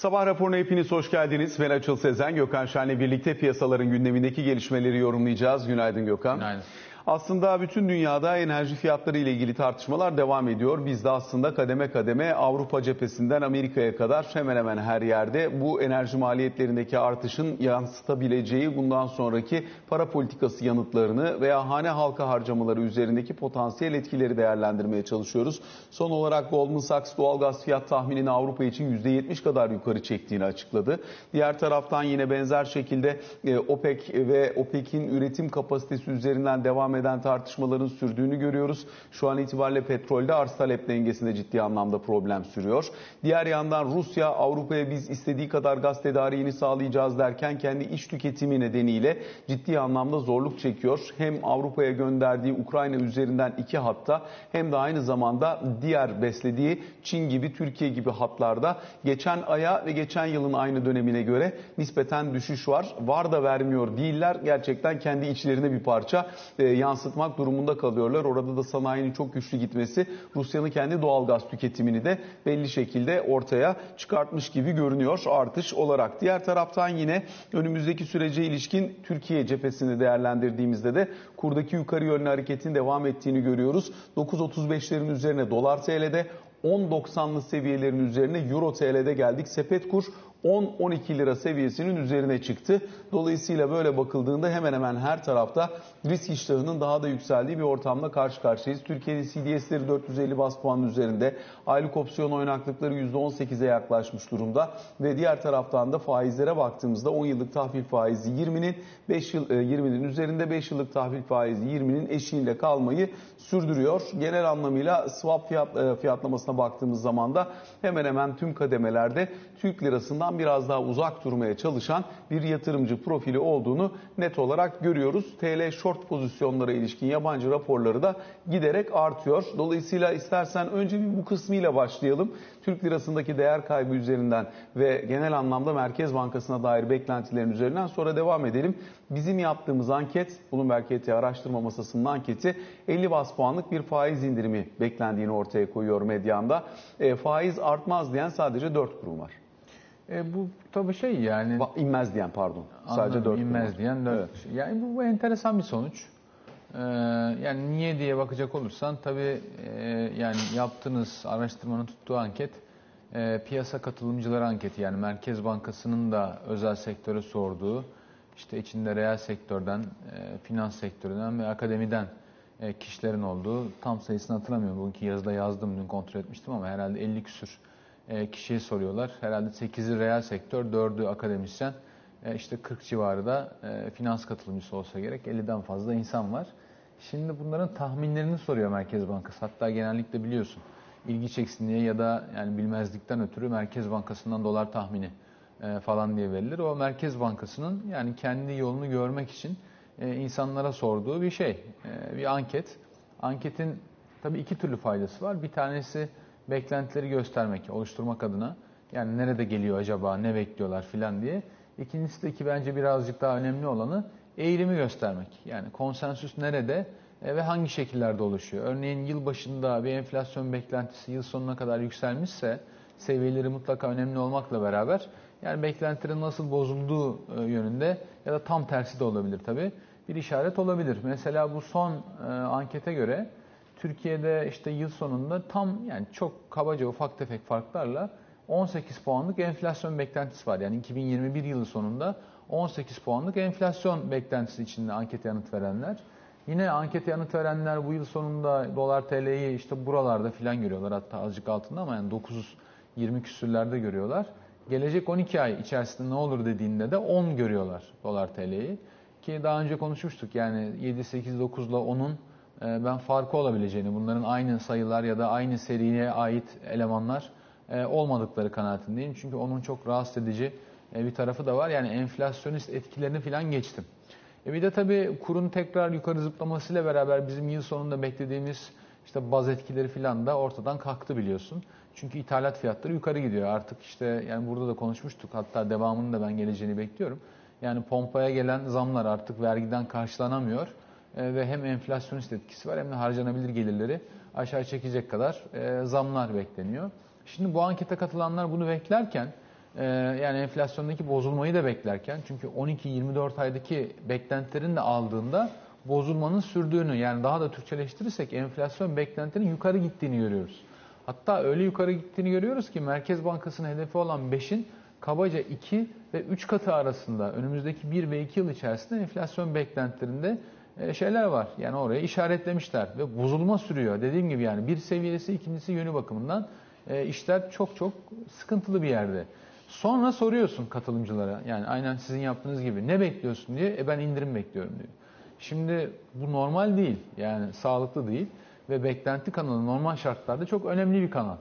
Sabah raporuna hepiniz hoş geldiniz. Ben Açıl Sezen, Gökhan Şen'le birlikte piyasaların gündemindeki gelişmeleri yorumlayacağız. Günaydın Gökhan. Günaydın. Aslında bütün dünyada enerji fiyatları ile ilgili tartışmalar devam ediyor. Biz de aslında kademe kademe Avrupa cephesinden Amerika'ya kadar hemen hemen her yerde bu enerji maliyetlerindeki artışın yansıtabileceği bundan sonraki para politikası yanıtlarını veya hane halka harcamaları üzerindeki potansiyel etkileri değerlendirmeye çalışıyoruz. Son olarak Goldman Sachs doğalgaz fiyat tahminini Avrupa için %70 kadar yukarı çektiğini açıkladı. Diğer taraftan yine benzer şekilde e, OPEC ve OPEC'in üretim kapasitesi üzerinden devam eden tartışmaların sürdüğünü görüyoruz. Şu an itibariyle petrolde arz talep dengesinde ciddi anlamda problem sürüyor. Diğer yandan Rusya Avrupa'ya biz istediği kadar gaz tedariğini sağlayacağız derken kendi iç tüketimi nedeniyle ciddi anlamda zorluk çekiyor. Hem Avrupa'ya gönderdiği Ukrayna üzerinden iki hatta hem de aynı zamanda diğer beslediği Çin gibi Türkiye gibi hatlarda geçen aya ve geçen yılın aynı dönemine göre nispeten düşüş var. Var da vermiyor değiller. Gerçekten kendi içlerine bir parça e, yansıtmak durumunda kalıyorlar. Orada da sanayinin çok güçlü gitmesi Rusya'nın kendi doğal gaz tüketimini de belli şekilde ortaya çıkartmış gibi görünüyor artış olarak. Diğer taraftan yine önümüzdeki sürece ilişkin Türkiye cephesini değerlendirdiğimizde de kurdaki yukarı yönlü hareketin devam ettiğini görüyoruz. 9.35'lerin üzerine dolar TL'de 10.90'lı seviyelerin üzerine Euro TL'de geldik. Sepet kur 10-12 lira seviyesinin üzerine çıktı. Dolayısıyla böyle bakıldığında hemen hemen her tarafta risk iştahının daha da yükseldiği bir ortamla karşı karşıyayız. Türkiye'nin CDS'leri 450 bas puanın üzerinde. Aylık opsiyon oynaklıkları %18'e yaklaşmış durumda. Ve diğer taraftan da faizlere baktığımızda 10 yıllık tahvil faizi 20'nin 5 yıl 20'nin üzerinde 5 yıllık tahvil faizi 20'nin eşiğinde kalmayı sürdürüyor. Genel anlamıyla swap fiyat, e, fiyatlamasına baktığımız zaman da hemen hemen tüm kademelerde Türk lirasından biraz daha uzak durmaya çalışan bir yatırımcı profili olduğunu net olarak görüyoruz. TL short pozisyonlara ilişkin yabancı raporları da giderek artıyor. Dolayısıyla istersen önce bir bu kısmıyla başlayalım. Türk lirasındaki değer kaybı üzerinden ve genel anlamda Merkez Bankası'na dair beklentilerin üzerinden sonra devam edelim. Bizim yaptığımız anket, Bloomberg ET araştırma masasının anketi 50 bas puanlık bir faiz indirimi beklendiğini ortaya koyuyor medyanda. E, faiz artmaz diyen sadece 4 kurum var. E, bu tabii şey yani Ba- inmez diyen pardon. Sadece anladım, 4 kurum inmez var. diyen dört Evet. kişi. Yani bu, bu enteresan bir sonuç. Ee, yani niye diye bakacak olursan tabii e, yani yaptığınız araştırmanın tuttuğu anket e, piyasa katılımcıları anketi yani Merkez Bankası'nın da özel sektöre sorduğu işte içinde reel sektörden, e, finans sektöründen ve akademiden e, kişilerin olduğu tam sayısını hatırlamıyorum. Bugünkü yazıda yazdım dün kontrol etmiştim ama herhalde 50 küsür kişiye soruyorlar. Herhalde 8'i reel sektör, 4'ü akademisyen, e, işte 40 civarı da e, finans katılımcısı olsa gerek. 50'den fazla insan var. Şimdi bunların tahminlerini soruyor Merkez Bankası. Hatta genellikle biliyorsun ilgi çeksin diye ya da yani bilmezlikten ötürü Merkez Bankası'ndan dolar tahmini e, falan diye verilir. O Merkez Bankası'nın yani kendi yolunu görmek için e, insanlara sorduğu bir şey, e, bir anket. Anketin tabii iki türlü faydası var. Bir tanesi beklentileri göstermek, oluşturmak adına. Yani nerede geliyor acaba, ne bekliyorlar filan diye. İkincisi de ki bence birazcık daha önemli olanı eğilimi göstermek. Yani konsensüs nerede e, ve hangi şekillerde oluşuyor. Örneğin yıl başında bir enflasyon beklentisi yıl sonuna kadar yükselmişse seviyeleri mutlaka önemli olmakla beraber yani beklentilerin nasıl bozulduğu e, yönünde ya da tam tersi de olabilir tabii. Bir işaret olabilir. Mesela bu son e, ankete göre Türkiye'de işte yıl sonunda tam yani çok kabaca ufak tefek farklarla 18 puanlık enflasyon beklentisi var. Yani 2021 yılı sonunda 18 puanlık enflasyon beklentisi içinde ankete yanıt verenler. Yine ankete yanıt verenler bu yıl sonunda dolar TL'yi işte buralarda filan görüyorlar hatta azıcık altında ama yani 920 küsürlerde görüyorlar. Gelecek 12 ay içerisinde ne olur dediğinde de 10 görüyorlar dolar TL'yi. Ki daha önce konuşmuştuk yani 7, 8, 9 ile 10'un e, ben farkı olabileceğini, bunların aynı sayılar ya da aynı seriye ait elemanlar e, olmadıkları kanaatindeyim. Çünkü onun çok rahatsız edici e, bir tarafı da var. Yani enflasyonist etkilerini falan geçtim. E bir de tabii kurun tekrar yukarı zıplamasıyla beraber bizim yıl sonunda beklediğimiz işte baz etkileri falan da ortadan kalktı biliyorsun. Çünkü ithalat fiyatları yukarı gidiyor. Artık işte yani burada da konuşmuştuk. Hatta devamının da ben geleceğini bekliyorum. Yani pompaya gelen zamlar artık vergiden karşılanamıyor. E, ve hem enflasyonist etkisi var hem de harcanabilir gelirleri aşağı çekecek kadar e, zamlar bekleniyor. Şimdi bu ankete katılanlar bunu beklerken e, yani enflasyondaki bozulmayı da beklerken çünkü 12-24 aydaki beklentilerin de aldığında bozulmanın sürdüğünü yani daha da Türkçeleştirirsek enflasyon beklentinin yukarı gittiğini görüyoruz. Hatta öyle yukarı gittiğini görüyoruz ki Merkez Bankası'nın hedefi olan 5'in kabaca 2 ve 3 katı arasında önümüzdeki 1 ve 2 yıl içerisinde enflasyon beklentilerinde şeyler var. Yani oraya işaretlemişler ve bozulma sürüyor. Dediğim gibi yani bir seviyesi ikincisi yönü bakımından e, işler çok çok sıkıntılı bir yerde. Sonra soruyorsun katılımcılara yani aynen sizin yaptığınız gibi ne bekliyorsun diye e ben indirim bekliyorum diyor. Şimdi bu normal değil yani sağlıklı değil ve beklenti kanalı normal şartlarda çok önemli bir kanal.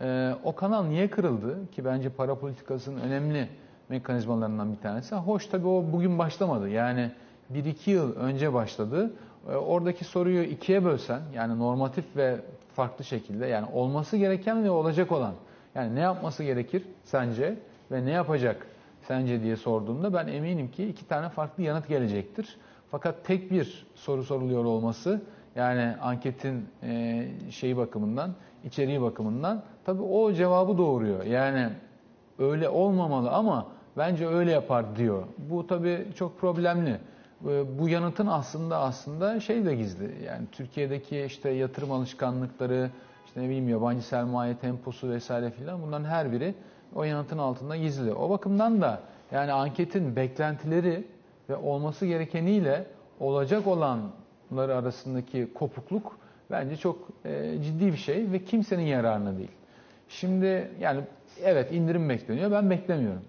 Ee, o kanal niye kırıldı ki bence para politikasının önemli mekanizmalarından bir tanesi. Hoş tabii o bugün başlamadı yani 1-2 yıl önce başladı. Ee, oradaki soruyu ikiye bölsen yani normatif ve farklı şekilde yani olması gereken ve olacak olan yani ne yapması gerekir sence ve ne yapacak sence diye sorduğumda ben eminim ki iki tane farklı yanıt gelecektir. Fakat tek bir soru soruluyor olması yani anketin e, şeyi bakımından, içeriği bakımından tabii o cevabı doğuruyor. Yani öyle olmamalı ama bence öyle yapar diyor. Bu tabii çok problemli. E, bu yanıtın aslında aslında şey de gizli. Yani Türkiye'deki işte yatırım alışkanlıkları, işte ne bileyim yabancı sermaye temposu vesaire filan bunların her biri o yanıtın altında gizli. O bakımdan da yani anketin beklentileri ve olması gerekeniyle olacak olanlar arasındaki kopukluk bence çok e, ciddi bir şey ve kimsenin yararına değil. Şimdi yani evet indirim bekleniyor. Ben beklemiyorum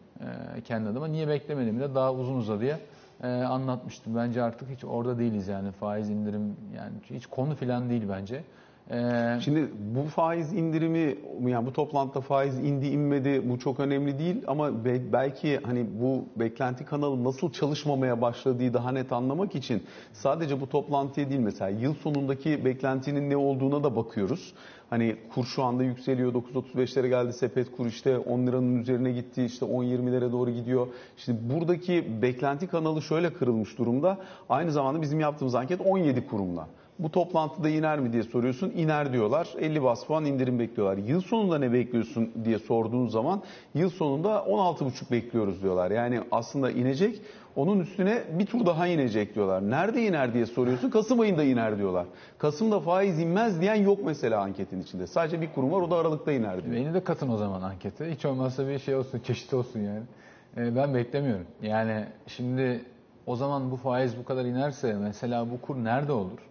e, kendi adıma. Niye beklemediğimi de daha uzun uzadıya e, anlatmıştım. Bence artık hiç orada değiliz yani faiz indirim yani hiç konu falan değil bence. Ee, Şimdi bu faiz indirimi yani bu toplantıda faiz indi inmedi bu çok önemli değil ama belki hani bu beklenti kanalı nasıl çalışmamaya başladığı daha net anlamak için sadece bu toplantıya değil mesela yıl sonundaki beklentinin ne olduğuna da bakıyoruz. Hani kur şu anda yükseliyor 9.35'lere geldi sepet kur işte 10 liranın üzerine gitti işte 10-20'lere doğru gidiyor. Şimdi buradaki beklenti kanalı şöyle kırılmış durumda. Aynı zamanda bizim yaptığımız anket 17 kurumla bu toplantıda iner mi diye soruyorsun. İner diyorlar. 50 bas puan indirim bekliyorlar. Yıl sonunda ne bekliyorsun diye sorduğun zaman yıl sonunda 16,5 bekliyoruz diyorlar. Yani aslında inecek. Onun üstüne bir tur daha inecek diyorlar. Nerede iner diye soruyorsun. Kasım ayında iner diyorlar. Kasım'da faiz inmez diyen yok mesela anketin içinde. Sadece bir kurum var o da Aralık'ta iner diyor. Beni de katın o zaman ankete. Hiç olmazsa bir şey olsun, çeşit olsun yani. Ee, ben beklemiyorum. Yani şimdi o zaman bu faiz bu kadar inerse mesela bu kur nerede olur?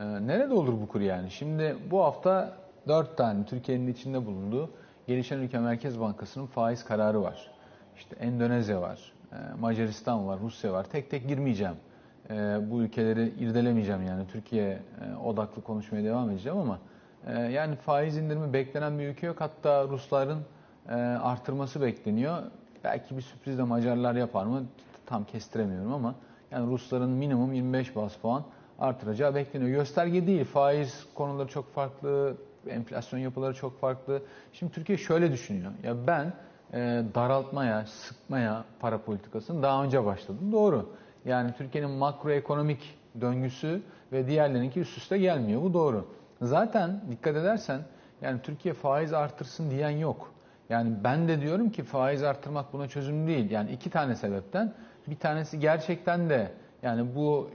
Ee, nerede olur bu kur yani? Şimdi bu hafta 4 tane Türkiye'nin içinde bulunduğu gelişen ülke Merkez Bankası'nın faiz kararı var. İşte Endonezya var, e, Macaristan var, Rusya var. Tek tek girmeyeceğim. E, bu ülkeleri irdelemeyeceğim yani Türkiye e, odaklı konuşmaya devam edeceğim ama yani faiz indirimi beklenen bir ülke yok. Hatta Rusların artırması bekleniyor. Belki bir sürpriz de Macarlar yapar mı? Tam kestiremiyorum ama yani Rusların minimum 25 bas puan artıracağı bekleniyor. Gösterge değil, faiz konuları çok farklı, enflasyon yapıları çok farklı. Şimdi Türkiye şöyle düşünüyor. Ya ben e, daraltmaya, sıkmaya para politikasını daha önce başladım. Doğru. Yani Türkiye'nin makroekonomik döngüsü ve diğerlerinki üst üste gelmiyor. Bu doğru. Zaten dikkat edersen yani Türkiye faiz artırsın diyen yok. Yani ben de diyorum ki faiz artırmak buna çözüm değil. Yani iki tane sebepten. Bir tanesi gerçekten de yani bu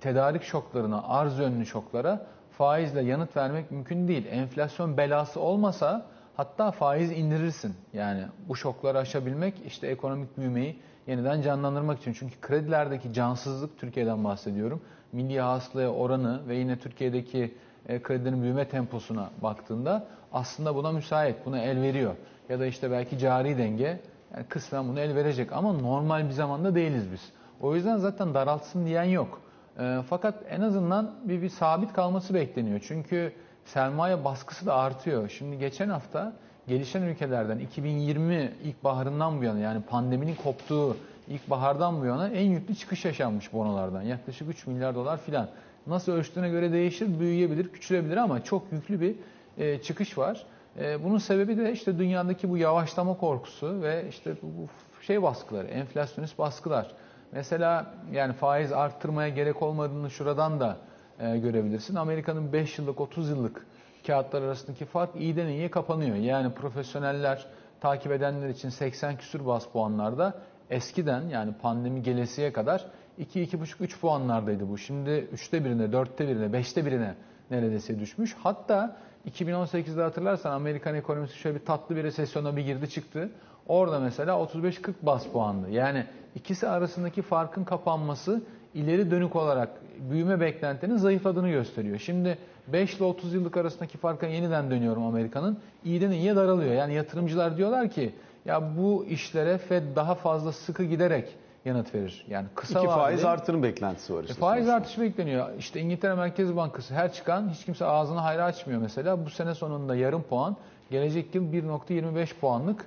tedarik şoklarına, arz yönlü şoklara faizle yanıt vermek mümkün değil. Enflasyon belası olmasa hatta faiz indirirsin. Yani bu şokları aşabilmek işte ekonomik büyümeyi yeniden canlandırmak için. Çünkü kredilerdeki cansızlık Türkiye'den bahsediyorum. Milli hasılaya oranı ve yine Türkiye'deki e, kredilerin büyüme temposuna baktığında aslında buna müsait, buna el veriyor. Ya da işte belki cari denge yani kısmen bunu el verecek ama normal bir zamanda değiliz biz. O yüzden zaten daraltsın diyen yok. E, fakat en azından bir, bir sabit kalması bekleniyor. Çünkü sermaye baskısı da artıyor. Şimdi geçen hafta gelişen ülkelerden 2020 ilkbaharından bu yana yani pandeminin koptuğu ilkbahardan bu yana en yüklü çıkış yaşanmış bonolardan. Yaklaşık 3 milyar dolar filan. Nasıl ölçtüğüne göre değişir, büyüyebilir, küçülebilir ama çok yüklü bir e, çıkış var. E, bunun sebebi de işte dünyadaki bu yavaşlama korkusu ve işte bu şey baskıları, enflasyonist baskılar. Mesela yani faiz arttırmaya gerek olmadığını şuradan da e, görebilirsin. Amerika'nın 5 yıllık 30 yıllık kağıtlar arasındaki fark iyiden iyiye kapanıyor. Yani profesyoneller takip edenler için 80 küsür bas puanlarda eskiden yani pandemi gelesiye kadar 2-2,5-3 puanlardaydı bu. Şimdi 3'te birine, 4'te birine, 5'te birine neredeyse düşmüş. Hatta 2018'de hatırlarsan Amerikan ekonomisi şöyle bir tatlı bir resesyona bir girdi çıktı. Orada mesela 35-40 bas puanlı. Yani ikisi arasındaki farkın kapanması ileri dönük olarak büyüme beklentinin zayıfladığını gösteriyor. Şimdi 5 ile 30 yıllık arasındaki farka yeniden dönüyorum Amerika'nın. İyiden iyiye daralıyor. Yani yatırımcılar diyorlar ki ya bu işlere Fed daha fazla sıkı giderek yanıt verir. Yani kısa İki vadeli, faiz artırım beklentisi var işte. e, faiz sonuçta. artışı bekleniyor. İşte İngiltere Merkez Bankası her çıkan hiç kimse ağzını hayra açmıyor mesela. Bu sene sonunda yarım puan, gelecek yıl 1.25 puanlık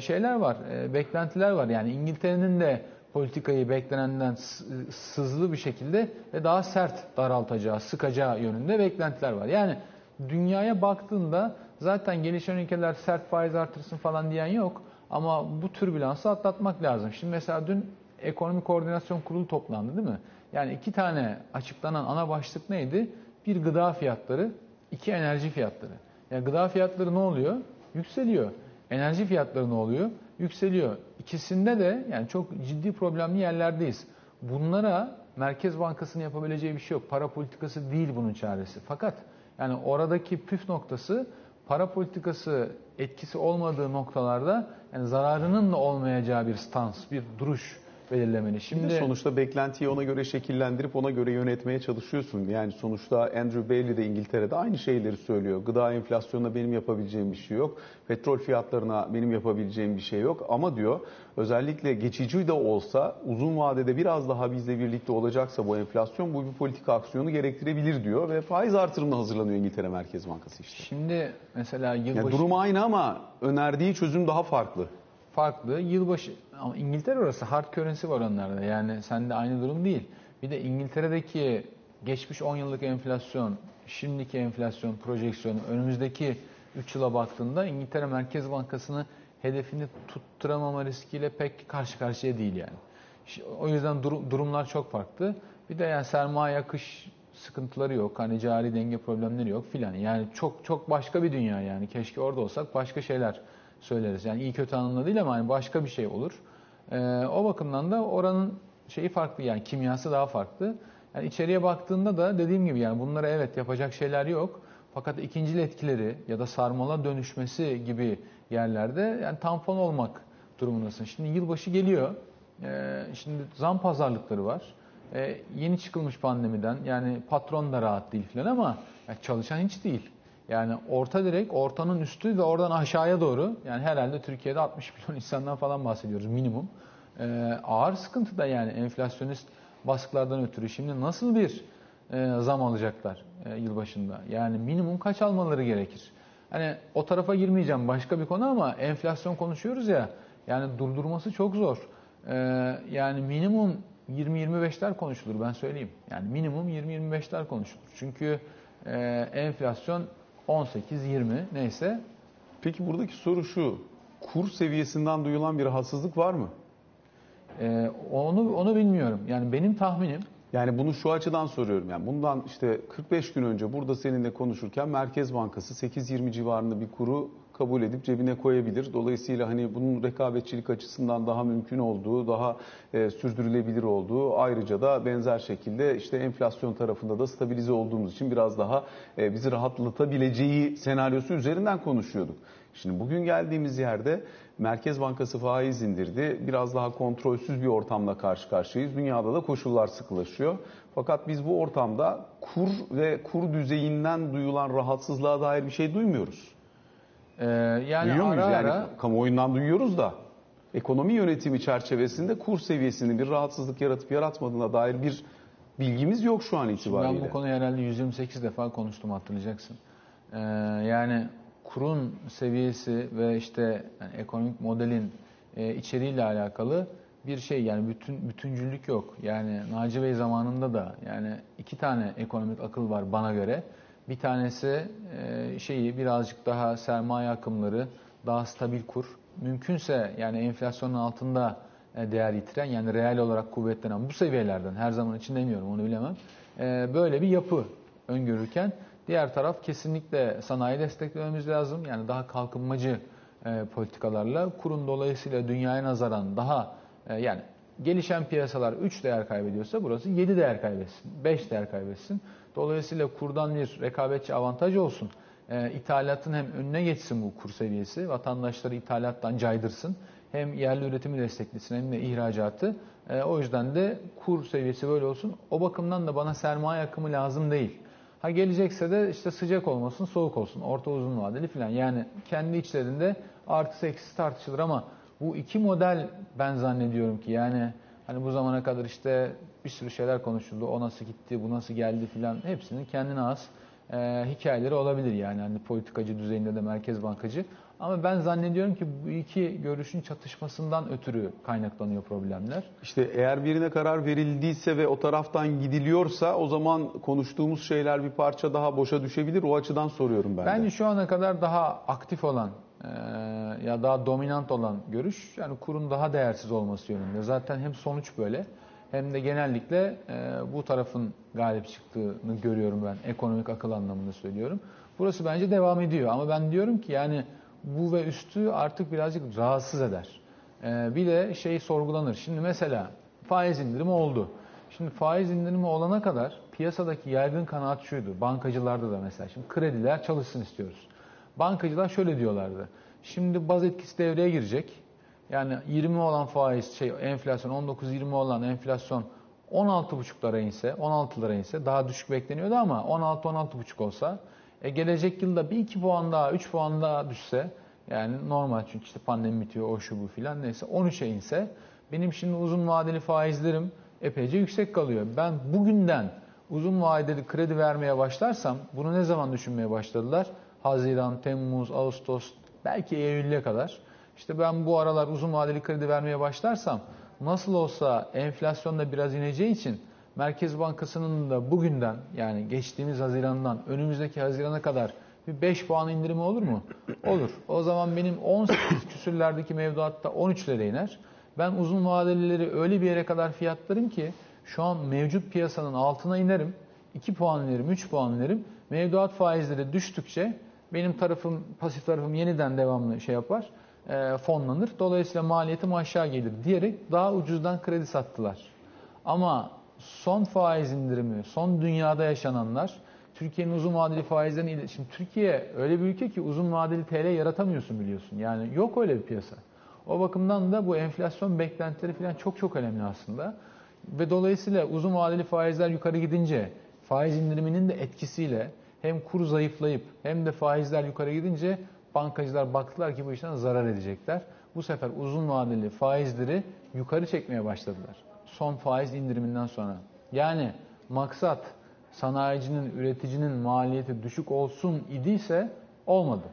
şeyler var, e, beklentiler var. Yani İngiltere'nin de politikayı beklenenden sızlı bir şekilde ve daha sert daraltacağı, sıkacağı yönünde beklentiler var. Yani dünyaya baktığında zaten gelişen ülkeler sert faiz artırsın falan diyen yok. Ama bu türbülansı atlatmak lazım. Şimdi mesela dün Ekonomi Koordinasyon Kurulu toplandı değil mi? Yani iki tane açıklanan ana başlık neydi? Bir gıda fiyatları, iki enerji fiyatları. Yani gıda fiyatları ne oluyor? Yükseliyor. Enerji fiyatları ne oluyor? Yükseliyor. İkisinde de yani çok ciddi problemli yerlerdeyiz. Bunlara Merkez Bankası'nın yapabileceği bir şey yok. Para politikası değil bunun çaresi. Fakat yani oradaki püf noktası para politikası etkisi olmadığı noktalarda yani zararının da olmayacağı bir stans, bir duruş belirlemeli. Şimdi Şimdi sonuçta beklentiyi ona göre şekillendirip ona göre yönetmeye çalışıyorsun. Yani sonuçta Andrew Bailey de İngiltere'de aynı şeyleri söylüyor. Gıda enflasyonuna benim yapabileceğim bir şey yok. Petrol fiyatlarına benim yapabileceğim bir şey yok. Ama diyor özellikle geçici de olsa uzun vadede biraz daha bizle birlikte olacaksa bu enflasyon bu bir politika aksiyonu gerektirebilir diyor. Ve faiz artırımına hazırlanıyor İngiltere Merkez Bankası işte. şimdi mesela Yani yılbaşı durum aynı ama önerdiği çözüm daha farklı. Farklı. Yılbaşı ama İngiltere orası hard currency var onlarda. Yani sende aynı durum değil. Bir de İngiltere'deki geçmiş 10 yıllık enflasyon, şimdiki enflasyon projeksiyonu önümüzdeki 3 yıla baktığında İngiltere Merkez Bankası'nı hedefini tutturamama riskiyle pek karşı karşıya değil yani. O yüzden dur- durumlar çok farklı. Bir de yani sermaye akış sıkıntıları yok. Hani cari denge problemleri yok filan. Yani çok çok başka bir dünya yani. Keşke orada olsak başka şeyler söyleriz. Yani iyi kötü anlamda değil ama hani başka bir şey olur. Ee, o bakımdan da oranın şeyi farklı yani kimyası daha farklı. Yani içeriye baktığında da dediğim gibi yani bunlara evet yapacak şeyler yok. Fakat ikincil etkileri ya da sarmala dönüşmesi gibi yerlerde yani tampon olmak durumundasın. Şimdi yılbaşı geliyor. Ee, şimdi zam pazarlıkları var. Ee, yeni çıkılmış pandemiden yani patron da rahat değil falan ama ya çalışan hiç değil. Yani orta direk, ortanın üstü ve oradan aşağıya doğru yani herhalde Türkiye'de 60 milyon insandan falan bahsediyoruz minimum. Ee, ağır sıkıntı da yani enflasyonist baskılardan ötürü. Şimdi nasıl bir e, zam alacaklar e, yılbaşında? Yani minimum kaç almaları gerekir? Hani o tarafa girmeyeceğim başka bir konu ama enflasyon konuşuyoruz ya yani durdurması çok zor. Ee, yani minimum 20-25'ler konuşulur ben söyleyeyim. Yani minimum 20-25'ler konuşulur. Çünkü e, enflasyon 18-20 neyse Peki buradaki soru şu. Kur seviyesinden duyulan bir rahatsızlık var mı? e, onu onu bilmiyorum. Yani benim tahminim Yani bunu şu açıdan soruyorum. Yani bundan işte 45 gün önce burada seninle konuşurken Merkez Bankası 8.20 civarında bir kuru kabul edip cebine koyabilir. Dolayısıyla hani bunun rekabetçilik açısından daha mümkün olduğu, daha e, sürdürülebilir olduğu ayrıca da benzer şekilde işte enflasyon tarafında da stabilize olduğumuz için biraz daha e, bizi rahatlatabileceği senaryosu üzerinden konuşuyorduk. Şimdi bugün geldiğimiz yerde Merkez Bankası faiz indirdi. Biraz daha kontrolsüz bir ortamla karşı karşıyayız. Dünyada da koşullar sıkılaşıyor. Fakat biz bu ortamda kur ve kur düzeyinden duyulan rahatsızlığa dair bir şey duymuyoruz. E, yani Duyuyor muyuz? ara Yani ara kamuoyundan duyuyoruz da ekonomi yönetimi çerçevesinde kur seviyesinin bir rahatsızlık yaratıp yaratmadığına dair bir bilgimiz yok şu an ben itibariyle. bu konuyu herhalde 128 defa konuştum hatırlayacaksın. E, yani kurun seviyesi ve işte yani ekonomik modelin e, içeriğiyle alakalı bir şey yani bütün bütüncüllük yok. Yani Naci Bey zamanında da yani iki tane ekonomik akıl var bana göre. Bir tanesi e, şeyi birazcık daha sermaye akımları, daha stabil kur. Mümkünse yani enflasyonun altında e, değer yitiren yani reel olarak kuvvetlenen bu seviyelerden her zaman için demiyorum onu bilemem. E, böyle bir yapı öngörürken diğer taraf kesinlikle sanayi desteklememiz lazım. Yani daha kalkınmacı politikalarla kurun dolayısıyla dünyaya nazaran daha yani gelişen piyasalar 3 değer kaybediyorsa burası 7 değer kaybetsin, 5 değer kaybetsin. Dolayısıyla kurdan bir rekabetçi avantaj olsun. E, ithalatın hem önüne geçsin bu kur seviyesi, vatandaşları ithalattan caydırsın. Hem yerli üretimi desteklesin hem de ihracatı. E, o yüzden de kur seviyesi böyle olsun. O bakımdan da bana sermaye akımı lazım değil. Ha gelecekse de işte sıcak olmasın, soğuk olsun, orta uzun vadeli falan. Yani kendi içlerinde artı eksisi tartışılır ama bu iki model ben zannediyorum ki yani hani bu zamana kadar işte bir sürü şeyler konuşuldu. O nasıl gitti, bu nasıl geldi filan hepsinin kendine az e, hikayeleri olabilir yani hani politikacı düzeyinde de merkez bankacı. Ama ben zannediyorum ki bu iki görüşün çatışmasından ötürü kaynaklanıyor problemler. İşte eğer birine karar verildiyse ve o taraftan gidiliyorsa o zaman konuştuğumuz şeyler bir parça daha boşa düşebilir. O açıdan soruyorum ben Bence de. şu ana kadar daha aktif olan ya daha dominant olan görüş yani kurun daha değersiz olması yönünde. Zaten hem sonuç böyle hem de genellikle e, bu tarafın galip çıktığını görüyorum ben ekonomik akıl anlamında söylüyorum. Burası bence devam ediyor ama ben diyorum ki yani bu ve üstü artık birazcık rahatsız eder. E, bir de şey sorgulanır. Şimdi mesela faiz indirimi oldu. Şimdi faiz indirimi olana kadar piyasadaki yaygın kanaat şuydu. Bankacılarda da mesela şimdi krediler çalışsın istiyoruz. Bankacılar şöyle diyorlardı. Şimdi baz etkisi devreye girecek. Yani 20 olan faiz şey enflasyon 19-20 olan enflasyon 16,5'lara inse, 16'lara inse daha düşük bekleniyordu ama 16-16,5 olsa e gelecek yılda bir iki puan daha, 3 puan daha düşse yani normal çünkü işte pandemi bitiyor, o şu bu filan neyse 13'e inse benim şimdi uzun vadeli faizlerim epeyce yüksek kalıyor. Ben bugünden uzun vadeli kredi vermeye başlarsam bunu ne zaman düşünmeye başladılar? Haziran, Temmuz, Ağustos belki Eylül'e kadar. İşte ben bu aralar uzun vadeli kredi vermeye başlarsam nasıl olsa enflasyon da biraz ineceği için Merkez Bankası'nın da bugünden yani geçtiğimiz Haziran'dan önümüzdeki Haziran'a kadar bir 5 puan indirimi olur mu? Olur. O zaman benim 18 küsürlerdeki mevduatta 13'lere iner. Ben uzun vadelileri öyle bir yere kadar fiyatlarım ki şu an mevcut piyasanın altına inerim. 2 puan inerim, 3 puan inerim. Mevduat faizleri düştükçe benim tarafım, pasif tarafım yeniden devamlı şey yapar, e, fonlanır. Dolayısıyla maliyetim aşağı gelir diyerek daha ucuzdan kredi sattılar. Ama son faiz indirimi, son dünyada yaşananlar Türkiye'nin uzun vadeli faizlerini... Şimdi Türkiye öyle bir ülke ki uzun vadeli TL yaratamıyorsun biliyorsun. Yani yok öyle bir piyasa. O bakımdan da bu enflasyon beklentileri falan çok çok önemli aslında. Ve dolayısıyla uzun vadeli faizler yukarı gidince faiz indiriminin de etkisiyle hem kur zayıflayıp hem de faizler yukarı gidince bankacılar baktılar ki bu işten zarar edecekler. Bu sefer uzun vadeli faizleri yukarı çekmeye başladılar. Son faiz indiriminden sonra. Yani maksat sanayicinin, üreticinin maliyeti düşük olsun idiyse olmadı.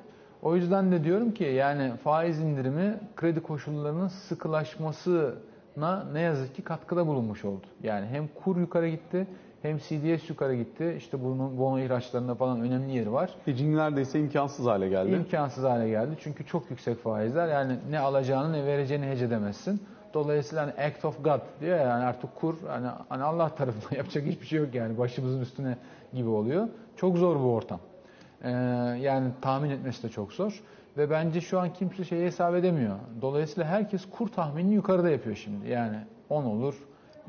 O yüzden de diyorum ki yani faiz indirimi kredi koşullarının sıkılaşmasına ne yazık ki katkıda bulunmuş oldu. Yani hem kur yukarı gitti hem CDS yukarı gitti. İşte bunun bono ihraçlarında falan önemli yeri var. Hedging neredeyse imkansız hale geldi. İmkansız hale geldi. Çünkü çok yüksek faizler. Yani ne alacağını ne vereceğini hece edemezsin. Dolayısıyla hani act of God diyor ya yani artık kur hani, hani Allah tarafından yapacak hiçbir şey yok yani başımızın üstüne gibi oluyor. Çok zor bu ortam. Ee, yani tahmin etmesi de çok zor. Ve bence şu an kimse şeyi hesap edemiyor. Dolayısıyla herkes kur tahminini yukarıda yapıyor şimdi. Yani 10 olur,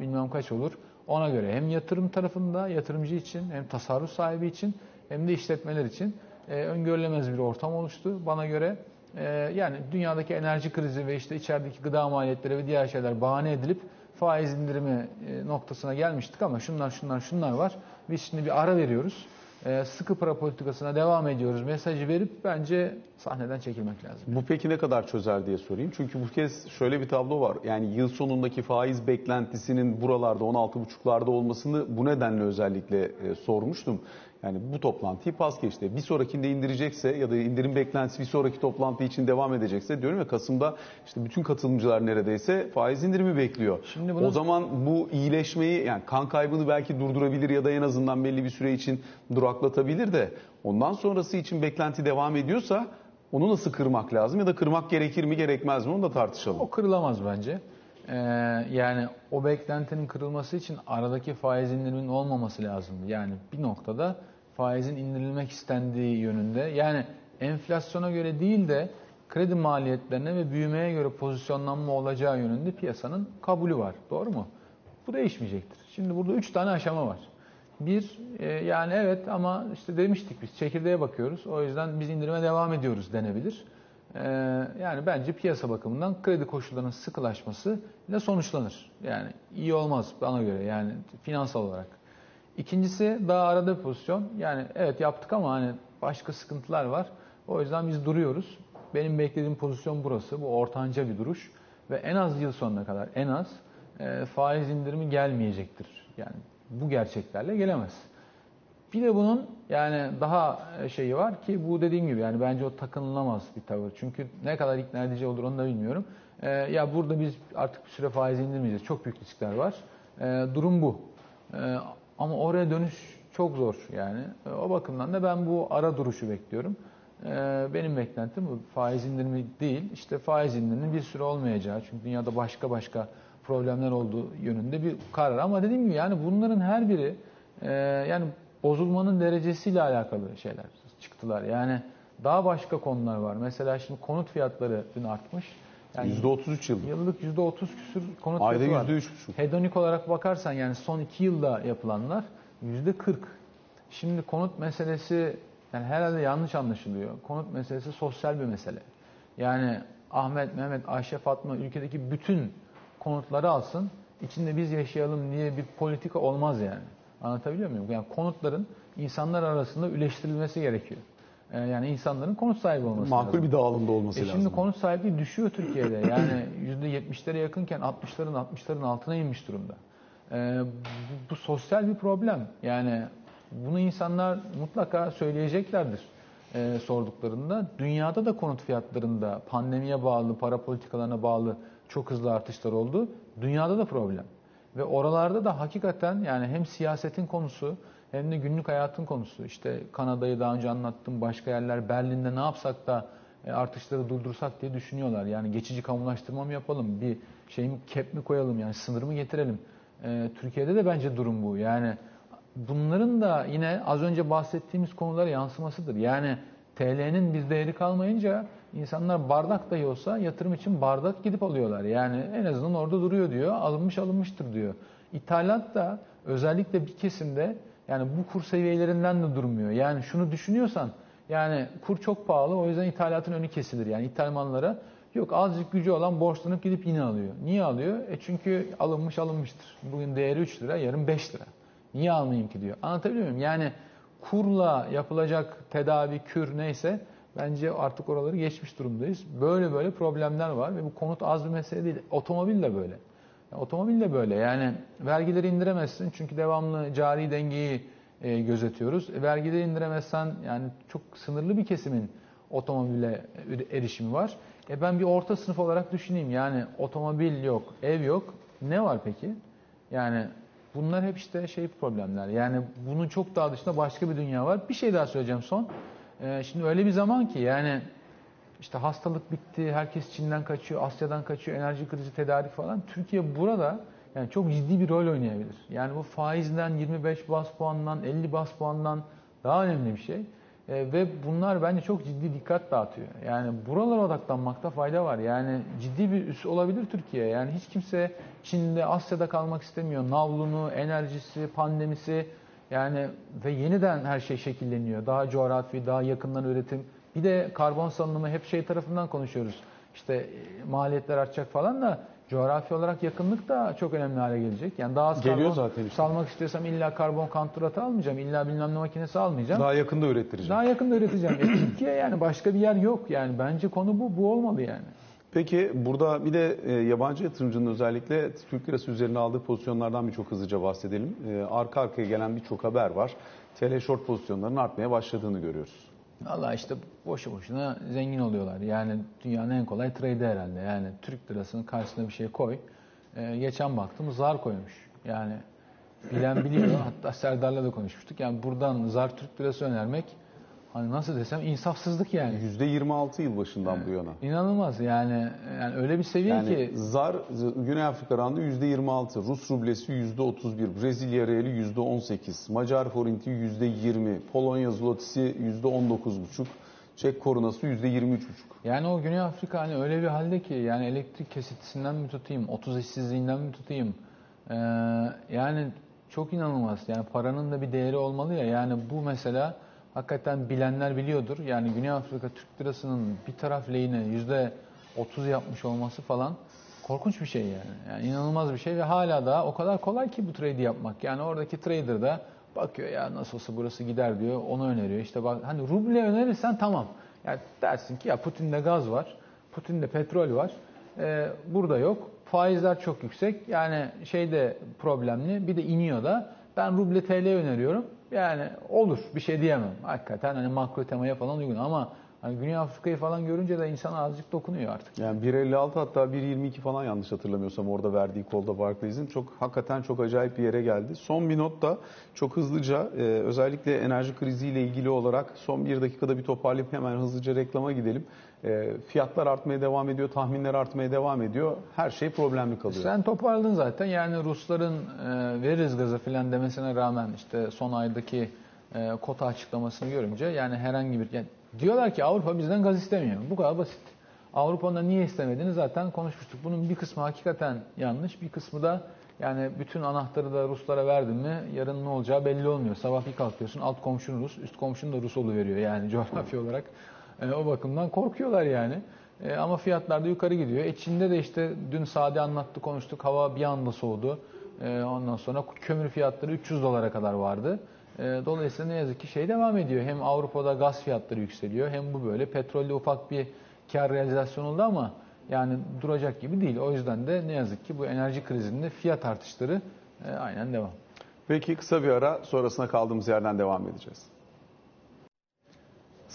bilmem kaç olur. Ona göre hem yatırım tarafında yatırımcı için hem tasarruf sahibi için hem de işletmeler için e, öngörülemez bir ortam oluştu. Bana göre e, yani dünyadaki enerji krizi ve işte içerideki gıda maliyetleri ve diğer şeyler bahane edilip faiz indirimi e, noktasına gelmiştik ama şunlar şunlar şunlar var. Biz şimdi bir ara veriyoruz. E, sıkı para politikasına devam ediyoruz mesajı verip bence sahneden çekilmek lazım. Bu peki ne kadar çözer diye sorayım. Çünkü bu kez şöyle bir tablo var. Yani yıl sonundaki faiz beklentisinin buralarda 16,5'larda olmasını bu nedenle özellikle e, sormuştum. Yani bu toplantıyı pas geçti. Bir sonrakinde indirecekse ya da indirim beklentisi bir sonraki toplantı için devam edecekse diyorum ya Kasım'da işte bütün katılımcılar neredeyse faiz indirimi bekliyor. Şimdi bunun- O zaman bu iyileşmeyi yani kan kaybını belki durdurabilir ya da en azından belli bir süre için duraklatabilir de ondan sonrası için beklenti devam ediyorsa onu nasıl kırmak lazım ya da kırmak gerekir mi gerekmez mi onu da tartışalım. O kırılamaz bence. Ee, yani o beklentinin kırılması için aradaki faiz indiriminin olmaması lazım. Yani bir noktada faizin indirilmek istendiği yönünde. Yani enflasyona göre değil de kredi maliyetlerine ve büyümeye göre pozisyonlanma olacağı yönünde piyasanın kabulü var. Doğru mu? Bu değişmeyecektir. Şimdi burada üç tane aşama var. Bir, e, yani evet ama işte demiştik biz çekirdeğe bakıyoruz. O yüzden biz indirime devam ediyoruz denebilir. E, yani bence piyasa bakımından kredi koşullarının sıkılaşması ile sonuçlanır. Yani iyi olmaz bana göre yani finansal olarak. İkincisi daha arada bir pozisyon. Yani evet yaptık ama hani başka sıkıntılar var. O yüzden biz duruyoruz. Benim beklediğim pozisyon burası. Bu ortanca bir duruş. Ve en az yıl sonuna kadar en az e, faiz indirimi gelmeyecektir. Yani bu gerçeklerle gelemez. Bir de bunun yani daha şeyi var ki bu dediğim gibi yani bence o takınılamaz bir tavır. Çünkü ne kadar ikna edici olur onu da bilmiyorum. E, ya burada biz artık bir süre faiz indirmeyeceğiz. Çok büyük riskler var. E, durum bu. E, ama oraya dönüş çok zor yani. E, o bakımdan da ben bu ara duruşu bekliyorum. E, benim beklentim bu faiz indirimi değil. İşte faiz indiriminin bir süre olmayacağı. Çünkü dünyada başka başka problemler olduğu yönünde bir karar. Ama dediğim gibi yani bunların her biri e, yani bozulmanın derecesiyle alakalı şeyler çıktılar. Yani daha başka konular var. Mesela şimdi konut fiyatları dün artmış. Yani %33 yıllık. Yıllık %30 küsür konut Ayda fiyatı var. %3,5. Hedonik olarak bakarsan yani son iki yılda yapılanlar %40. Şimdi konut meselesi yani herhalde yanlış anlaşılıyor. Konut meselesi sosyal bir mesele. Yani Ahmet, Mehmet, Ayşe, Fatma ülkedeki bütün konutları alsın. içinde biz yaşayalım diye bir politika olmaz yani. Anlatabiliyor muyum? Yani konutların insanlar arasında üleştirilmesi gerekiyor. Ee, Yani insanların konut sahibi olması lazım. Makul bir dağılımda olması E lazım. şimdi konut sahipliği düşüyor Türkiye'de. Yani %70'lere yakınken 60'ların 60'ların altına inmiş durumda. Ee, bu, bu sosyal bir problem. Yani bunu insanlar mutlaka söyleyeceklerdir e, sorduklarında. Dünyada da konut fiyatlarında pandemiye bağlı, para politikalarına bağlı çok hızlı artışlar oldu. Dünyada da problem. Ve oralarda da hakikaten yani hem siyasetin konusu hem de günlük hayatın konusu. İşte Kanada'yı daha önce anlattım, başka yerler Berlin'de ne yapsak da e, artışları durdursak diye düşünüyorlar. Yani geçici kamulaştırma mı yapalım, bir şey mi cap mi koyalım yani sınır mı getirelim. E, Türkiye'de de bence durum bu. Yani bunların da yine az önce bahsettiğimiz konulara yansımasıdır. Yani TL'nin bir değeri kalmayınca insanlar bardak dahi olsa yatırım için bardak gidip alıyorlar. Yani en azından orada duruyor diyor. Alınmış alınmıştır diyor. İthalat da özellikle bir kesimde yani bu kur seviyelerinden de durmuyor. Yani şunu düşünüyorsan yani kur çok pahalı o yüzden ithalatın önü kesilir. Yani ithal yok azıcık gücü olan borçlanıp gidip yine alıyor. Niye alıyor? E çünkü alınmış alınmıştır. Bugün değeri 3 lira yarın 5 lira. Niye almayayım ki diyor. Anlatabiliyor muyum? Yani kurla yapılacak tedavi, kür neyse bence artık oraları geçmiş durumdayız. Böyle böyle problemler var ve bu konut az bir mesele değil. Otomobil de böyle. Yani otomobil de böyle. Yani vergileri indiremezsin çünkü devamlı cari dengeyi e, gözetiyoruz. E, vergileri indiremezsen yani çok sınırlı bir kesimin otomobile erişimi var. E ben bir orta sınıf olarak düşüneyim. Yani otomobil yok, ev yok. Ne var peki? Yani bunlar hep işte şey problemler. Yani bunun çok daha dışında başka bir dünya var. Bir şey daha söyleyeceğim son. Ee, şimdi öyle bir zaman ki yani işte hastalık bitti, herkes Çin'den kaçıyor, Asya'dan kaçıyor, enerji krizi, tedarik falan. Türkiye burada yani çok ciddi bir rol oynayabilir. Yani bu faizden 25 bas puandan, 50 bas puandan daha önemli bir şey. Ee, ve bunlar bence çok ciddi dikkat dağıtıyor. Yani buralara odaklanmakta fayda var. Yani ciddi bir üs olabilir Türkiye. Yani hiç kimse Çin'de, Asya'da kalmak istemiyor. Navlunu, enerjisi, pandemisi yani ve yeniden her şey şekilleniyor. Daha coğrafi, daha yakından üretim. Bir de karbon salınımı hep şey tarafından konuşuyoruz. İşte e, maliyetler artacak falan da coğrafi olarak yakınlık da çok önemli hale gelecek. Yani daha az Geliyor karbon zaten işte. salmak istiyorsam illa karbon kantratı almayacağım. illa bilmem ne makinesi almayacağım. Daha yakında ürettireceğim. Daha yakında üreteceğim. E, Türkiye yani başka bir yer yok yani. Bence konu bu. Bu olmalı yani. Peki burada bir de e, yabancı yatırımcının özellikle Türk lirası üzerine aldığı pozisyonlardan bir çok hızlıca bahsedelim. E, arka arkaya gelen birçok haber var. TL short pozisyonlarının artmaya başladığını görüyoruz. Valla işte boşu boşuna zengin oluyorlar. Yani dünyanın en kolay trade'i herhalde. Yani Türk lirasının karşısına bir şey koy. Ee, geçen baktım zar koymuş. Yani bilen biliyor. Hatta Serdar'la da konuşmuştuk. Yani buradan zar Türk lirası önermek hani nasıl desem insafsızlık yani. %26 yıl başından bu yana. İnanılmaz yani yani öyle bir seviye Yani ki zar Güney Afrika randı %26, Rus rublesi %31, Brezilya reali %18, Macar forinti %20, Polonya zlotisi %19,5, Çek korunası %23,5. Yani o Güney Afrika hani öyle bir halde ki yani elektrik kesintisinden mi tutayım, 30 işsizliğinden mi tutayım? Ee, yani çok inanılmaz. Yani paranın da bir değeri olmalı ya. Yani bu mesela hakikaten bilenler biliyordur. Yani Güney Afrika Türk lirasının bir taraf lehine yüzde 30 yapmış olması falan korkunç bir şey yani. Yani inanılmaz bir şey ve hala da o kadar kolay ki bu trade yapmak. Yani oradaki trader da bakıyor ya nasıl olsa burası gider diyor. Onu öneriyor. İşte bak hani ruble önerirsen tamam. Yani dersin ki ya Putin'de gaz var. Putin'de petrol var. Ee, burada yok. Faizler çok yüksek. Yani şeyde problemli. Bir de iniyor da. Ben ruble TL öneriyorum. Yani olur. Bir şey diyemem. Hakikaten hani makro temaya falan uygun ama hani Güney Afrika'yı falan görünce de insan azıcık dokunuyor artık. Yani 1.56 hatta 1.22 falan yanlış hatırlamıyorsam orada verdiği kolda Barclays'in çok hakikaten çok acayip bir yere geldi. Son bir not da çok hızlıca e, özellikle enerji kriziyle ilgili olarak son bir dakikada bir toparlayıp hemen hızlıca reklama gidelim. E, fiyatlar artmaya devam ediyor, tahminler artmaya devam ediyor. Her şey problemli kalıyor. Sen toparladın zaten. Yani Rusların e, veririz gazı filan demesine rağmen işte son aydaki e, kota açıklamasını görünce yani herhangi bir yani diyorlar ki Avrupa bizden gaz istemiyor. Bu kadar basit. Avrupa'nın niye istemediğini zaten konuşmuştuk. Bunun bir kısmı hakikaten yanlış, bir kısmı da yani bütün anahtarı da Ruslara verdin mi yarın ne olacağı belli olmuyor. Sabah bir kalkıyorsun alt komşun Rus, üst komşun da Rus veriyor yani coğrafya olarak. E, o bakımdan korkuyorlar yani. E, ama fiyatlar da yukarı gidiyor. E, Çin'de de işte dün Sade anlattı konuştuk. Hava bir anda soğudu. E, ondan sonra kömür fiyatları 300 dolara kadar vardı. E, dolayısıyla ne yazık ki şey devam ediyor. Hem Avrupa'da gaz fiyatları yükseliyor hem bu böyle. Petrolde ufak bir kar realizasyonu oldu ama yani duracak gibi değil. O yüzden de ne yazık ki bu enerji krizinde fiyat artışları e, aynen devam. Peki kısa bir ara sonrasına kaldığımız yerden devam edeceğiz.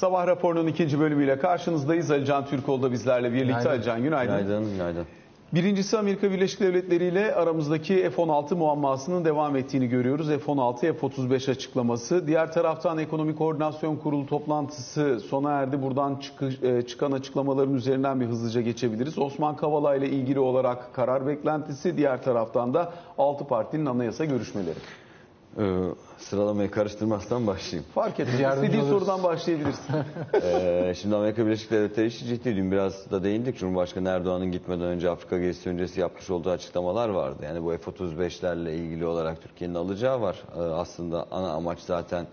Sabah raporunun ikinci bölümüyle karşınızdayız. Ali Can Türkoğlu da bizlerle birlikte. Günaydın. Ali Can günaydın. Günaydın, günaydın. Birincisi Amerika Birleşik Devletleri ile aramızdaki F-16 muammasının devam ettiğini görüyoruz. F-16, F-35 açıklaması. Diğer taraftan Ekonomik Koordinasyon Kurulu toplantısı sona erdi. Buradan çıkı- e, çıkan açıklamaların üzerinden bir hızlıca geçebiliriz. Osman Kavala ile ilgili olarak karar beklentisi. Diğer taraftan da 6 partinin anayasa görüşmeleri. Ee, sıralamayı karıştırmazsan başlayayım. Fark etmez. Yardımcı İstediğin oluruz. sorudan başlayabilirsin. Ee, şimdi Amerika Birleşik Devletleri işi ciddi. Dün biraz da değindik. Cumhurbaşkanı Erdoğan'ın gitmeden önce Afrika gezisi öncesi yapmış olduğu açıklamalar vardı. Yani bu F-35'lerle ilgili olarak Türkiye'nin alacağı var. Ee, aslında ana amaç zaten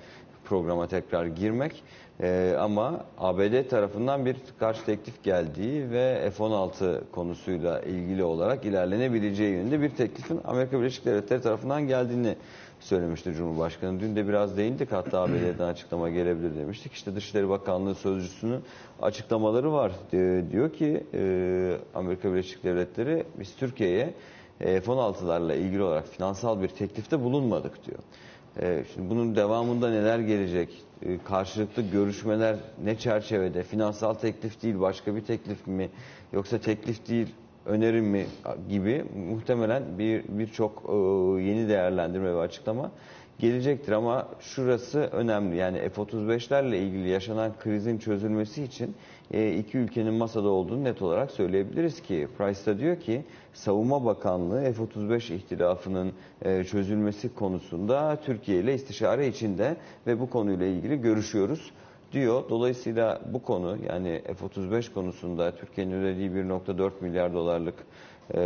programa tekrar girmek. Ee, ama ABD tarafından bir karşı teklif geldiği ve F-16 konusuyla ilgili olarak ilerlenebileceği yönünde bir teklifin Amerika Birleşik Devletleri tarafından geldiğini söylemişti Cumhurbaşkanı. Dün de biraz değindik hatta ABD'den açıklama gelebilir demiştik. İşte Dışişleri Bakanlığı Sözcüsü'nün açıklamaları var. Ee, diyor ki e, Amerika Birleşik Devletleri biz Türkiye'ye e, F-16'larla ilgili olarak finansal bir teklifte bulunmadık diyor. Ee, Şimdi bunun devamında neler gelecek? Ee, Karşılıklı görüşmeler ne çerçevede? Finansal teklif değil başka bir teklif mi? Yoksa teklif değil önerim mi gibi muhtemelen bir birçok e, yeni değerlendirme ve açıklama gelecektir ama şurası önemli. Yani F-35'lerle ilgili yaşanan krizin çözülmesi için e, iki ülkenin masada olduğunu net olarak söyleyebiliriz ki Price da diyor ki Savunma Bakanlığı F-35 ihtilafının e, çözülmesi konusunda Türkiye ile istişare içinde ve bu konuyla ilgili görüşüyoruz diyor. Dolayısıyla bu konu yani F-35 konusunda Türkiye'nin ödediği 1.4 milyar dolarlık e,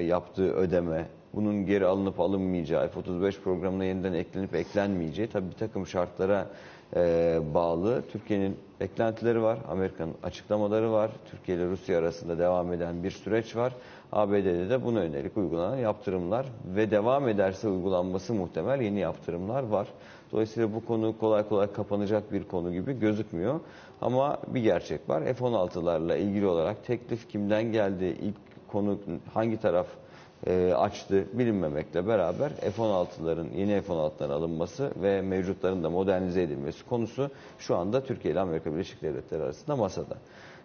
yaptığı ödeme, bunun geri alınıp alınmayacağı, F-35 programına yeniden eklenip eklenmeyeceği tabii bir takım şartlara e, bağlı. Türkiye'nin beklentileri var, Amerika'nın açıklamaları var, Türkiye ile Rusya arasında devam eden bir süreç var. ABD'de de buna yönelik uygulanan yaptırımlar ve devam ederse uygulanması muhtemel yeni yaptırımlar var. Dolayısıyla bu konu kolay kolay kapanacak bir konu gibi gözükmüyor. Ama bir gerçek var. F-16'larla ilgili olarak teklif kimden geldi, ilk konu hangi taraf e, açtı bilinmemekle beraber F-16'ların yeni F-16'ların alınması ve mevcutların da modernize edilmesi konusu şu anda Türkiye ile Amerika Birleşik Devletleri arasında masada.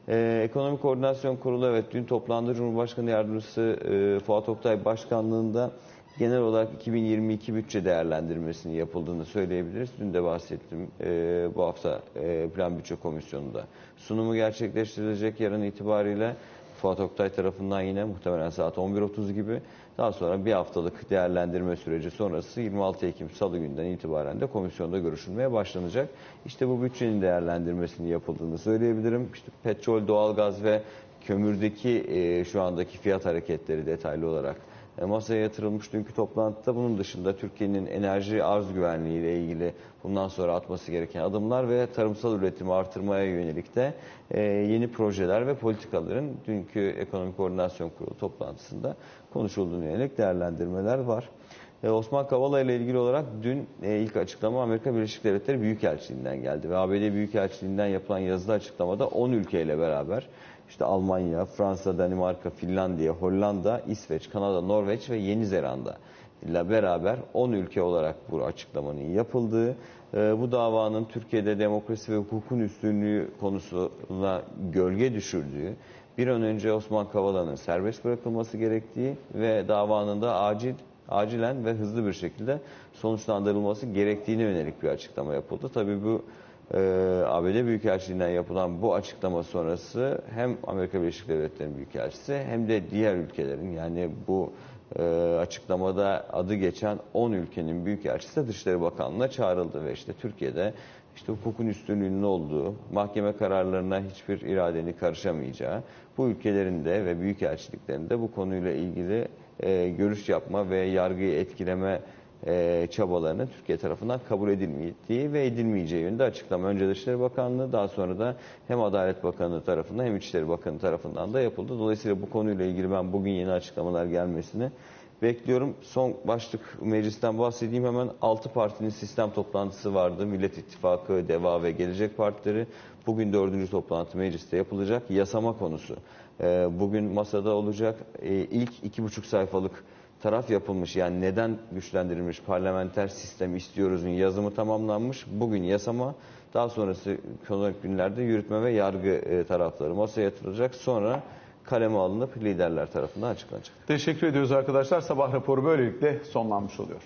Ee, Ekonomik Koordinasyon Kurulu evet dün toplandı. Cumhurbaşkanı Yardımcısı e, Fuat Oktay Başkanlığında genel olarak 2022 bütçe değerlendirmesinin yapıldığını söyleyebiliriz. Dün de bahsettim. Ee, bu hafta e, Plan Bütçe Komisyonu'nda sunumu gerçekleştirilecek yarın itibariyle Fuat Oktay tarafından yine muhtemelen saat 11.30 gibi. Daha sonra bir haftalık değerlendirme süreci sonrası 26 Ekim Salı günden itibaren de komisyonda görüşülmeye başlanacak. İşte bu bütçenin değerlendirmesinin yapıldığını söyleyebilirim. İşte petrol, doğalgaz ve kömürdeki e, şu andaki fiyat hareketleri detaylı olarak masaya yatırılmış dünkü toplantıda. Bunun dışında Türkiye'nin enerji arz güvenliği ile ilgili bundan sonra atması gereken adımlar ve tarımsal üretimi artırmaya yönelik de e, yeni projeler ve politikaların dünkü Ekonomik Koordinasyon Kurulu toplantısında konuşulduğunu yönelik değerlendirmeler var. E, Osman Kavala ile ilgili olarak dün e, ilk açıklama Amerika Birleşik Devletleri Büyükelçiliğinden geldi ve ABD Büyükelçiliğinden yapılan yazılı açıklamada 10 ülkeyle beraber işte Almanya, Fransa, Danimarka, Finlandiya, Hollanda, İsveç, Kanada, Norveç ve Yeni Zelanda ile beraber 10 ülke olarak bu açıklamanın yapıldığı, e, bu davanın Türkiye'de demokrasi ve hukukun üstünlüğü konusuna gölge düşürdüğü, bir an önce Osman Kavala'nın serbest bırakılması gerektiği ve davanın da acil acilen ve hızlı bir şekilde sonuçlandırılması gerektiğine yönelik bir açıklama yapıldı. Tabii bu e, ABD Büyükelçiliğinden yapılan bu açıklama sonrası hem Amerika Birleşik Devletleri'nin Büyükelçisi hem de diğer ülkelerin yani bu e, açıklamada adı geçen 10 ülkenin Büyükelçisi Dışişleri Bakanlığı'na çağrıldı ve işte Türkiye'de işte hukukun üstünlüğünün olduğu, mahkeme kararlarına hiçbir iradenin karışamayacağı, bu ülkelerin de ve büyükelçiliklerin de bu konuyla ilgili e, görüş yapma ve yargıyı etkileme e, çabalarının Türkiye tarafından kabul edilmediği ve edilmeyeceği yönünde açıklama. Önce Dışişleri Bakanlığı daha sonra da hem Adalet Bakanlığı tarafından hem İçişleri Bakanı tarafından da yapıldı. Dolayısıyla bu konuyla ilgili ben bugün yeni açıklamalar gelmesini bekliyorum. Son başlık meclisten bahsedeyim hemen. 6 partinin sistem toplantısı vardı. Millet İttifakı, DEVA ve Gelecek Partileri. Bugün dördüncü toplantı mecliste yapılacak. Yasama konusu. e, bugün masada olacak. E, ilk iki buçuk sayfalık taraf yapılmış. Yani neden güçlendirilmiş parlamenter sistem istiyoruzun yazımı tamamlanmış. Bugün yasama, daha sonrası sonraki günlerde yürütme ve yargı e, tarafları masaya yatırılacak. Sonra kaleme alınıp liderler tarafından açıklanacak. Teşekkür ediyoruz arkadaşlar. Sabah raporu böylelikle sonlanmış oluyor.